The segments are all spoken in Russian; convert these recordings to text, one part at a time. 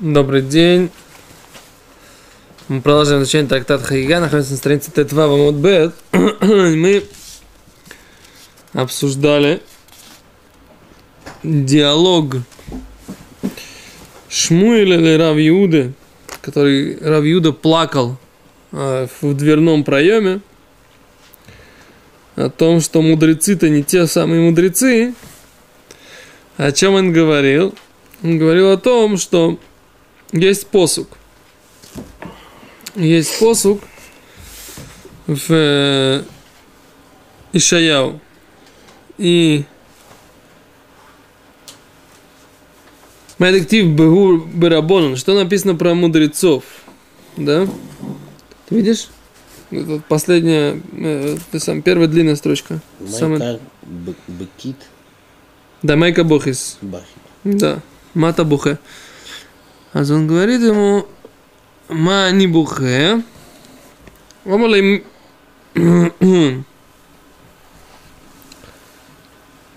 Добрый день. Мы продолжаем изучение трактата Хагига, находимся на странице Т2 в Амудбет. Мы обсуждали диалог Шмуэля или Равиуды, который Равиуда плакал э, в дверном проеме о том, что мудрецы-то не те самые мудрецы. О чем он говорил? Он говорил о том, что есть посук. Есть посук в э, Ишаяу. И Медиктив Бегур Барабонан. Что написано про мудрецов? Да? Ты видишь? Это последняя, э, это сам, первая длинная строчка. Самая... Бекит Да, Майка Бухис. Бахит. Да, Мата Бухе. А он говорит ему, Ма не Бухе. Омалей...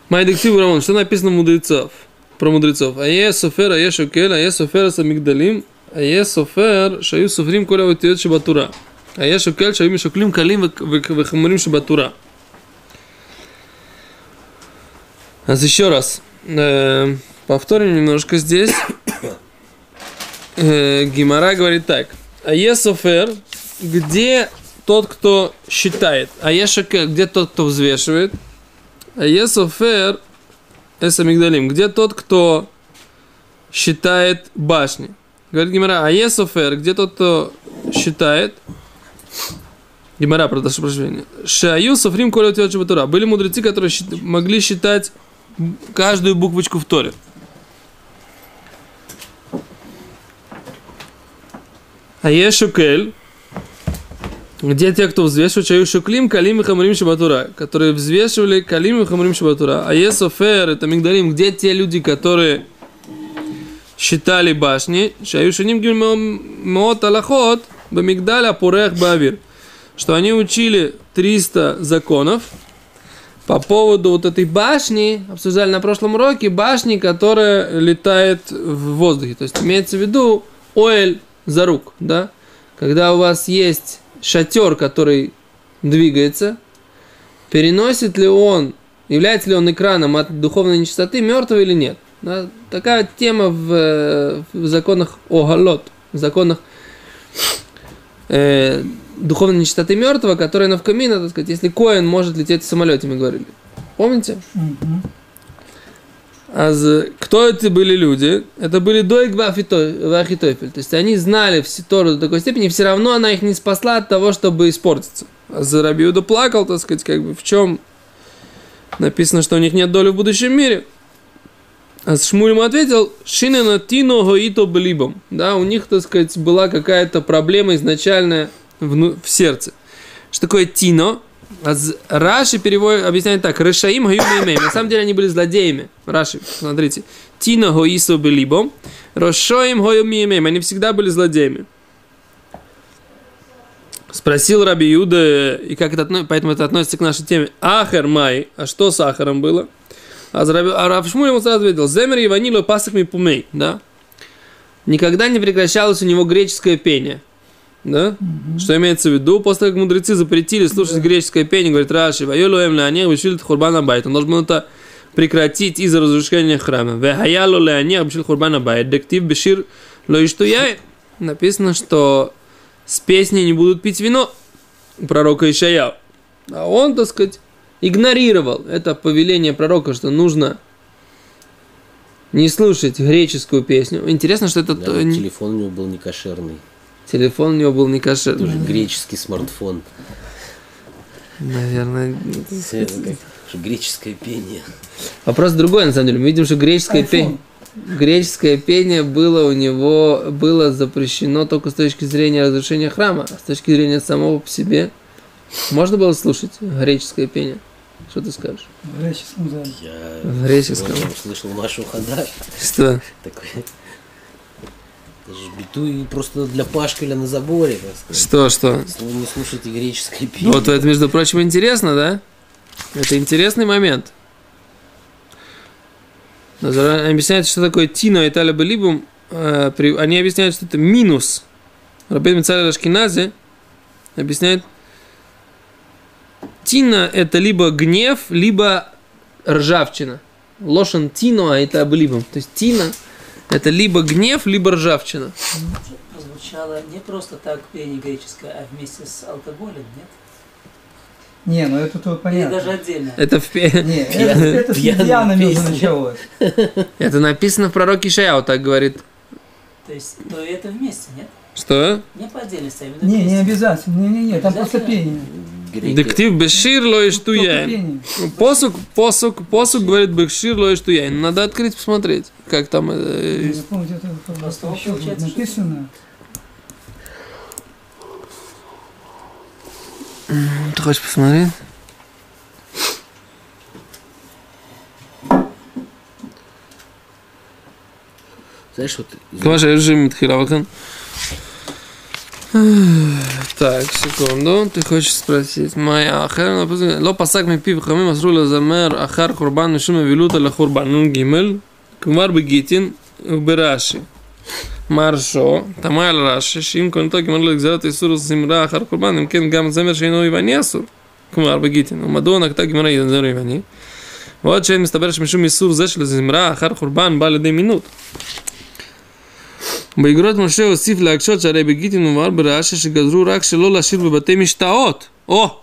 Майдектив Рамон, что написано мудрецов? Про мудрецов. А е софер, а е шокель, а е софер с амигдалим, а е софер, шаю софрим коля ватиот шабатура. А е шокель, шаю мишоклим калим вехамурим шабатура. А еще раз. Э, повторим немножко здесь. Э, Гимара говорит так. А Есофер, где тот, кто считает? А Ешаке, где тот, кто взвешивает? А Есофер, Эса Мигдалим, где тот, кто считает башни? Говорит Гимара, а Есофер, где тот, кто считает? Гимара, прошу прощения. Шаю Софрим Коля Батура. Были мудрецы, которые могли считать каждую буквочку в Торе. А есть шукель, где те, кто взвешивает, чаю шуклим, калим и хамрим шабатура, которые взвешивали калим и хамрим шабатура. А есть офер, это мигдалим, где те люди, которые считали башни, чаю шуним гильмот алахот, бамигдаля пурех бавир, что они учили 300 законов, по поводу вот этой башни, обсуждали на прошлом уроке, башни, которая летает в воздухе. То есть имеется в виду оэль за рук, да? Когда у вас есть шатер, который двигается, переносит ли он, является ли он экраном от духовной нечистоты, мертвый или нет? Да? Такая тема в, в законах Огалот, в законах э, духовной нечистоты мертвого, которая на вкамина, так сказать, если Коин может лететь в самолете, мы говорили. Помните? А з- кто это были люди? Это были Дойг Вахитофель. То есть они знали все Тору до такой степени, все равно она их не спасла от того, чтобы испортиться. А за Рабиуда плакал, так сказать, как бы в чем написано, что у них нет доли в будущем мире. А Шмуль ему ответил, Шинена Тино Гоито Блибом. Да, у них, так сказать, была какая-то проблема изначальная вну- в сердце. Что такое Тино? Раши переводит, объясняет так. Решаим гаю меймей. На самом деле они были злодеями. Раши, смотрите. Тино гоисо белибом. Рошоим гою меймей. Они всегда были злодеями. Спросил Раби Юда, и как это поэтому это относится к нашей теме. אחר מאי. А что с Ахаром было? А, Раби- а Рав Шмуль ему сразу ответил. זמר יווני לא פסק מפומיה. Да? Никогда не прекращалось у него греческое пение. Да? Что имеется в виду? После как мудрецы запретили слушать греческое пение, говорит Раши, «והיה לו להניח בשביל חורבן הבית». Он должен был это прекратить из-за разрушения храма. «והיה לו להניח בשביל חורבן הבית». דכתיב בשיר ло иштуяй. Написано, что с песней не будут пить вино у пророка Ишаяу. А он, так сказать, игнорировал это повеление пророка, что нужно не слушать греческую песню. Интересно, что это Да, то- не- телефон у него был не кошерный. Телефон у него был не кошерный. Тоже греческий смартфон. Наверное. Это как же греческое пение. Вопрос другой, на самом деле. Мы видим, что греческое пение, греческое пение было у него было запрещено только с точки зрения разрушения храма, а с точки зрения самого по себе. Можно было слушать греческое пение? Что ты скажешь? В греческом зале. Я В греческом. услышал Машу Хадаш. Что? Такой. Это же битуй просто для Пашкаля на заборе, так сказать. Что, что? Не слушаете греческое пение. Вот это, между прочим, интересно, да? Это интересный момент. Объясняется, что такое Тино и Талиба Либум. э, они объясняют, что это минус. Рабин Мицаль Рашкиназе объясняет, тина – это либо гнев, либо ржавчина. Лошен тино, а это облибом. То есть тина – это либо гнев, либо ржавчина. Прозвучало не просто так пение греческое, а вместе с алкоголем, нет? Не, ну это тут Или понятно. даже отдельно. Это, в пе- Не, это, это с медианами уже началось. это написано в пророке Ишаяу, так говорит. То есть, то это вместе, нет? Что? Не по отдельности, а именно Не, не вместе. обязательно. Не, не, не, там просто пение. Дектив бешир лоиш Только туяем. пение. Посук, посук, посук говорит бешир лоиш туяем. Надо открыть, посмотреть, как там... э, Я помню, что- написано. Ты хочешь посмотреть? Знаешь, вот... Кваша режим Тхилавахан. Так, секунду. Ты хочешь спросить? Моя ахер. написано, Ло пасак ми пив хамим асру лазамер ахар курбан мишум вилута лахурбан. Нун гимель. Кмар бегитин бераши. מרשו, תמה על רש"י, שאם כהנתו גמר לו לגזרת איסור זמרה אחר קורבן, אם כן גם זמר שאינו יווני אסור. כלומר, בגיטין. ומדוע נקטה גמרא זמר יווני? ועוד שאין מסתבר שמשום איסור זה של זמרה אחר קורבן בא לידי מינות. באגרות משה הוסיף להקשות שהרי בגיטין ומר ברש"י שגזרו רק שלא להשאיר בבתי משתאות. או!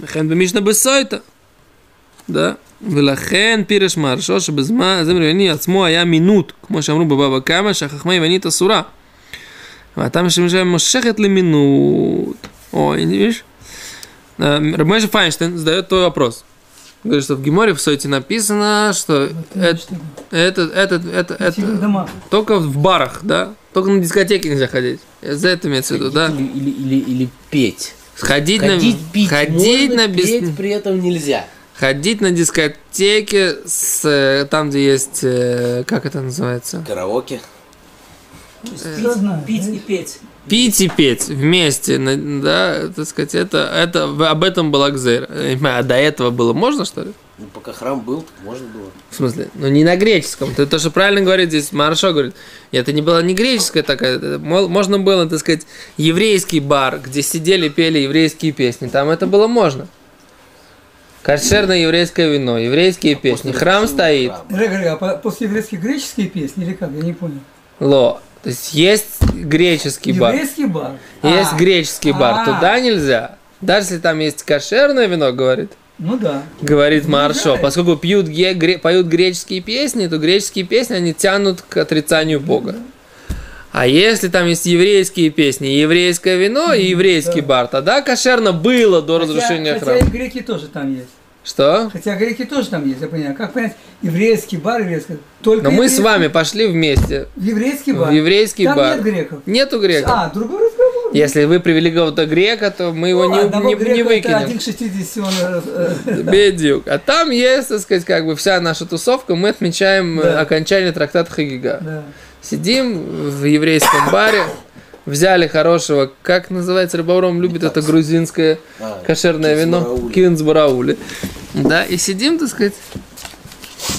וכן במשנה בסויטה. דה. ולכן פירש מרשו שבזמן הזמר היווני עצמו היה מינות, כמו שאמרו בבבא קמא, שהחכמה היוונית אסורה. והטעם שמשם מושכת למינות. Ой, не видишь? Рабмойша Файнштейн задает твой вопрос. Говорит, что в Геморе в Сойте написано, что это, это, это, это, это домах. только в барах, да? Только на дискотеке нельзя ходить. За это имеется в виду, да? Или, или, или, или петь. Ходить, Ходить, на, пить ходить можно, на бис- петь при этом нельзя. ходить на дискотеке с э, там, где есть, э, как это называется? Караоке. Пить, знает, пить да? и петь. Пить и петь вместе, да, так сказать, это, это об этом была Гзейра. А до этого было можно, что ли? Ну, пока храм был, так можно было. В смысле? Ну, не на греческом. Ты то, что правильно говорит здесь, Маршо говорит, это не была не греческая такая, это мо- можно было, так сказать, еврейский бар, где сидели, пели еврейские песни. Там это было можно. Кошерное еврейское вино, еврейские песни. После Храм стоит. храма. Рега, а по- после еврейских греческие песни или как? Я не понял. Ло. То есть есть греческий бар. Еврейский бар. Есть А, греческий бар. а. Туда нельзя. Даже если там есть кошерное вино, говорит. Ну да. Говорит Маршо, Нельзя. поскольку пьют, гре- поют греческие песни, то греческие песни, они тянут к отрицанию Бога. А если там есть еврейские песни, еврейское вино и еврейский да. бар, тогда кошерно было до Хотя- разрушения хотя храма. и греки тоже там есть. Что? Хотя греки тоже там есть, я понимаю. Как понять, еврейский бар, еврейский... Только Но мы с еврейский- вами пошли вместе В еврейский бар. в еврейский там бар. нет греков. Нету грека. А, другой разговор. Если вы привели кого-то грека, то мы его Ну, не, не- не это выкинем. один к 60 он... э. Бедюк. А там есть, так сказать, как бы вся наша тусовка. Мы отмечаем э, Да. окончание трактата Хагига. Да. Сидим в еврейском баре, взяли хорошего, как называется, Рыбауром любит это грузинское А, кошерное вино, кинцбараули. Да, и сидим, так сказать,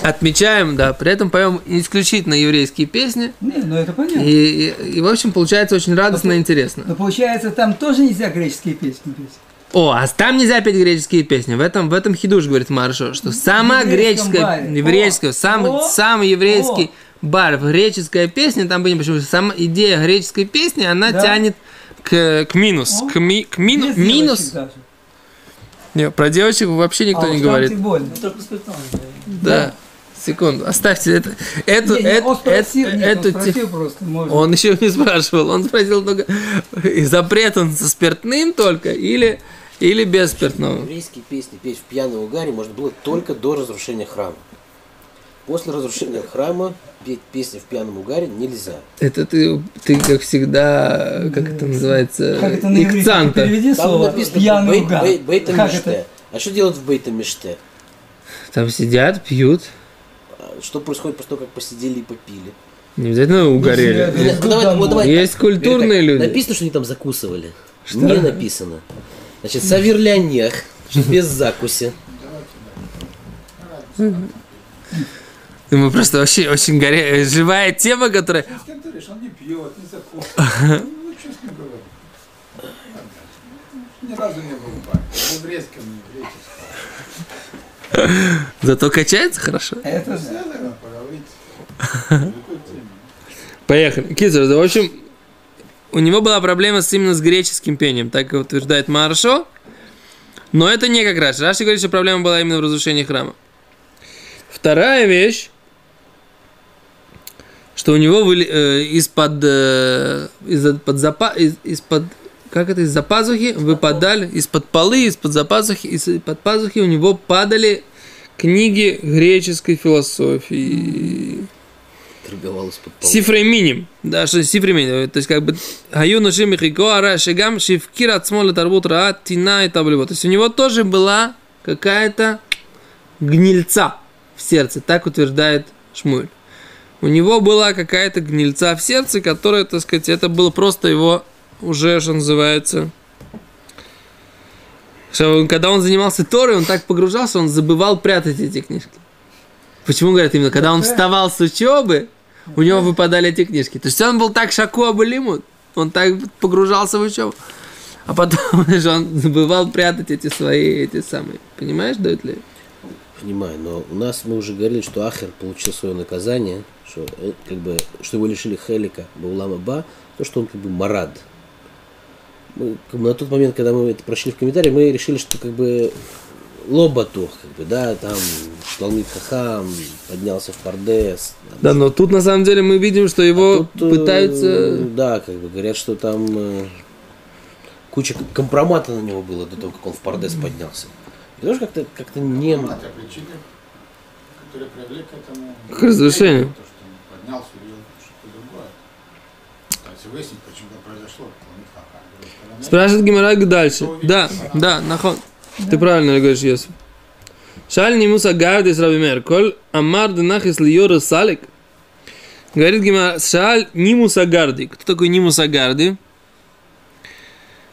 отмечаем, да, при этом поем исключительно еврейские песни. Не, ну это понятно. И, и, и, в общем, получается очень радостно и интересно. Но получается, там тоже нельзя греческие песни петь. О, а там нельзя петь греческие песни. В этом, в этом хидуш, говорит Маршо, что самая еврейском греческая, еврейская, О, самый, о, самый еврейский бар, греческая песня, там будем почему сама идея греческой песни, она Да. тянет к, к минус. О, К, ми- к мину- минус. даже. Не, про девочек вообще никто А не говорит. тем более. Ну, спиртное. Да. Секунду, оставьте это. Эту, Не, не, эту, он спросил, эту- нет, он эту спросил просто, может. Он еще не спрашивал, он спросил только, запрет он со спиртным только или, или без спиртного. Еврейские песни петь в пьяном угаре можно было только до разрушения храма. После разрушения храма петь песни в пьяном угаре нельзя. Это ты, ты как всегда, как это называется, Как это на икцанта. Переведи Там слово написано пьяный бейт, угар. бейт- бейта Как миште. это? А что делают в бейта миште? Там сидят, пьют, А Что происходит после того, как посидели и попили? не обязательно угорели. Ну, Ну, давай, вот давай. Есть культурные Так, люди. Написано, что они там закусывали. Не написано. Значит, саверлянех, что без закуси. Мы просто вообще очень горе... живая тема, которая... пьет, не закусывает. Ну, что с ним говорить? Ни разу не был в бане. В резком, не в греческом. Зато качается хорошо. Это. Все, наверное, поговорить. Поехали. Кизер, в общем, у него была проблема с, именно с греческим пением, так и утверждает Маршо. Но это не как Раши. Раши говорит, что проблема была именно в разрушении храма. Вторая вещь, что у него выли- э, из-под, э, из-под, запа- из- из-под, как это, из-за пазухи выпадали, из-под полы, из-под запазухи, из-под пазухи у него падали книги греческой философии. Торговал из-под да, что сифрей миним, то есть как бы Гаю ношим михико ара шигам шивкир от смола тарбут раа тина и таблево. То есть у него тоже была какая-то гнильца в сердце, так утверждает Шмуль. У него была какая-то гнильца в сердце, которая, так сказать, это было просто его уже, что называется, что он- когда он занимался Торой, он так погружался, он забывал прятать эти книжки. Почему говорят именно, когда он вставал с учебы, у него выпадали эти книжки. То есть он был так шаку лимут, он так погружался в учебу. А потом же он забывал прятать эти свои, эти самые. Понимаешь, дают ли? Понимаю, но у нас мы уже говорили, что Ахер получил свое наказание, что, э, как бы, что его лишили Хелика Баулама Ба, то, что он как бы марад. Мы, как бы, на тот момент, когда мы это прочли в комментарии, мы решили, что как бы лобатух, как бы, да, там Талмит Хахам поднялся в Пардес. там, Да, но тут на самом деле мы видим, что его Тут, э, пытаются... Да, как бы говорят, что там э, куча компромата на него было до того, как он в Пардес поднялся. И тоже как-то как не... Понимаете, причины, которые привели к этому... К разрушению. То, что он поднялся и увидел что-то другое. А Если выяснить, почему это произошло, то он другой стороны, Спрашивает Гимарак дальше. Да, да, нахон. Ты правильно говоришь, Йосиф. Шаль нимуса гардис рабимер. Коль амар денахис льора салик. Говорит Гимара, шаль нимуса гарди. Кто такой нимуса гарди?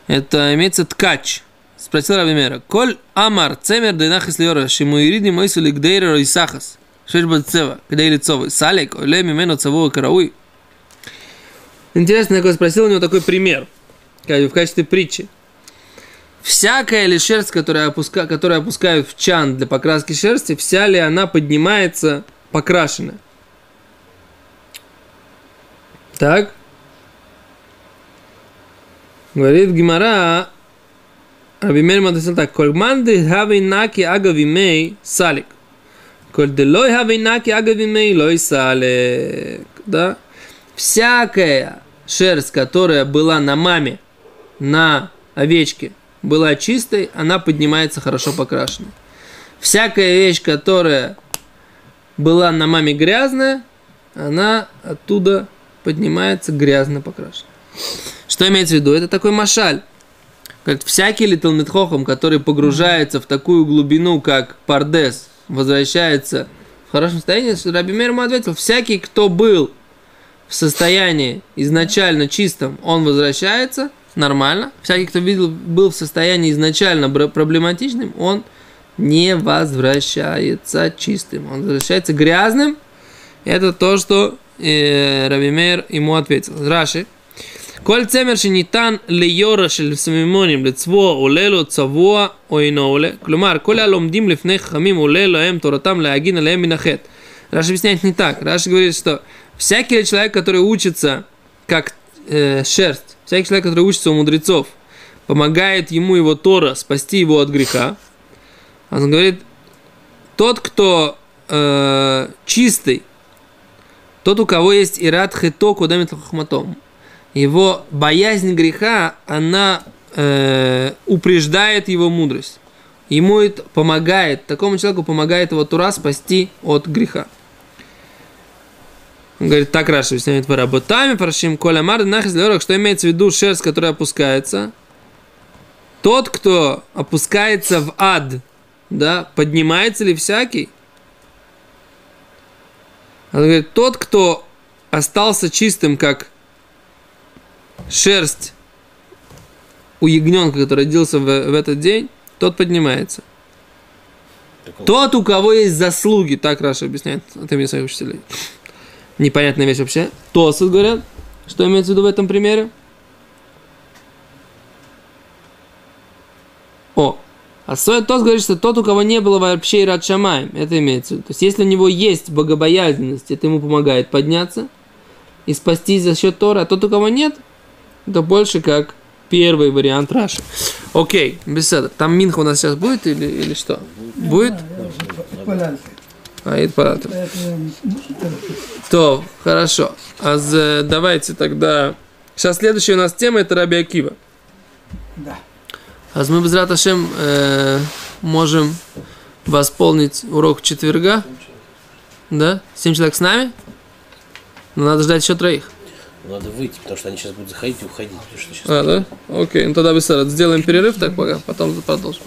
Это имеется ткач. Спросил Рабимера. Коль амар цемер денахис льора шимуириди мойсу лигдейра ройсахас. Шеш бацева, кдей лицовый. Салик, оле мимену цавого карауи. Интересно, я спросил у него такой пример как в качестве притчи. Всякая ли шерсть, которая, опуска, которую опускают в чан для покраски шерсти, вся ли она поднимается покрашенная? Так? Говорит Гимара, Рабимер Мадасил так, «Коль манды хави наки агавимей салик». «Коль делой хави наки агавимей лой салик». Да? Всякая шерсть, которая была на маме, на овечке, была чистой, она поднимается хорошо покрашенной. Всякая вещь, которая была на маме грязная, она оттуда поднимается грязно покрашенной. Что имеется в виду? Это такой машаль. Говорит, всякий ли Талмитхохам, который погружается в такую глубину, как Пардес, возвращается в хорошем состоянии, Раби Мер ему ответил, всякий, кто был в состоянии изначально чистом, он возвращается нормально. Всякий, кто видел, был в состоянии изначально проблематичным, он не возвращается чистым. Он возвращается грязным. Это то, что э, Раби Мейр ему ответил. Раши. כל צמר שניתן ליורה של סמימונים לצבוע עולה לו צבוע או אינו עולה. כלומר, כל הלומדים לפני חכמים עולה להם תורתם להגין עליהם מן החטא. Раши объясняет не так. Раши говорит, что всякий человек, который учится как э, шерсть, всякий человек, который учится у мудрецов, помогает ему его Тора спасти его от греха. Он говорит, тот, кто э, чистый, тот, у кого есть ират хито кудамит хахматом, его боязнь греха, она э, упреждает его мудрость. Ему это помогает, такому человеку помогает его Тура спасти от греха. Он говорит, так Раша объясняет работами, парашим коля мар нахис что имеется в виду шерсть, которая опускается. Тот, кто опускается в ад, да, поднимается ли всякий? Он говорит, тот, кто остался чистым, как шерсть у ягненка, который родился в, в этот день, тот поднимается. Такого. Тот, у кого есть заслуги, так Раша объясняет, от имени своих учителей. Непонятная вещь вообще. Тосут говорят, Что имеется в виду в этом примере? О, а стоит тот говорит, что тот, у кого не было вообще и рад шамаем, это имеется в виду. То есть, если у него есть богобоязненность, это ему помогает подняться и спастись за счет Тора, а тот, у кого нет, это больше как первый вариант Раши. Окей, беседа. Там Минха у нас сейчас будет или, или что? Будет? А. Поэтому, ну, То, хорошо. А давайте тогда... Сейчас следующая у нас тема это Раби Акива. Да. А мы без Раташем э, можем восполнить урок четверга. Да? Семь человек с нами? Но надо ждать еще троих. Надо выйти, потому что они сейчас будут заходить и уходить. А, да? Окей, ну тогда быстро сделаем перерыв так пока, потом продолжим.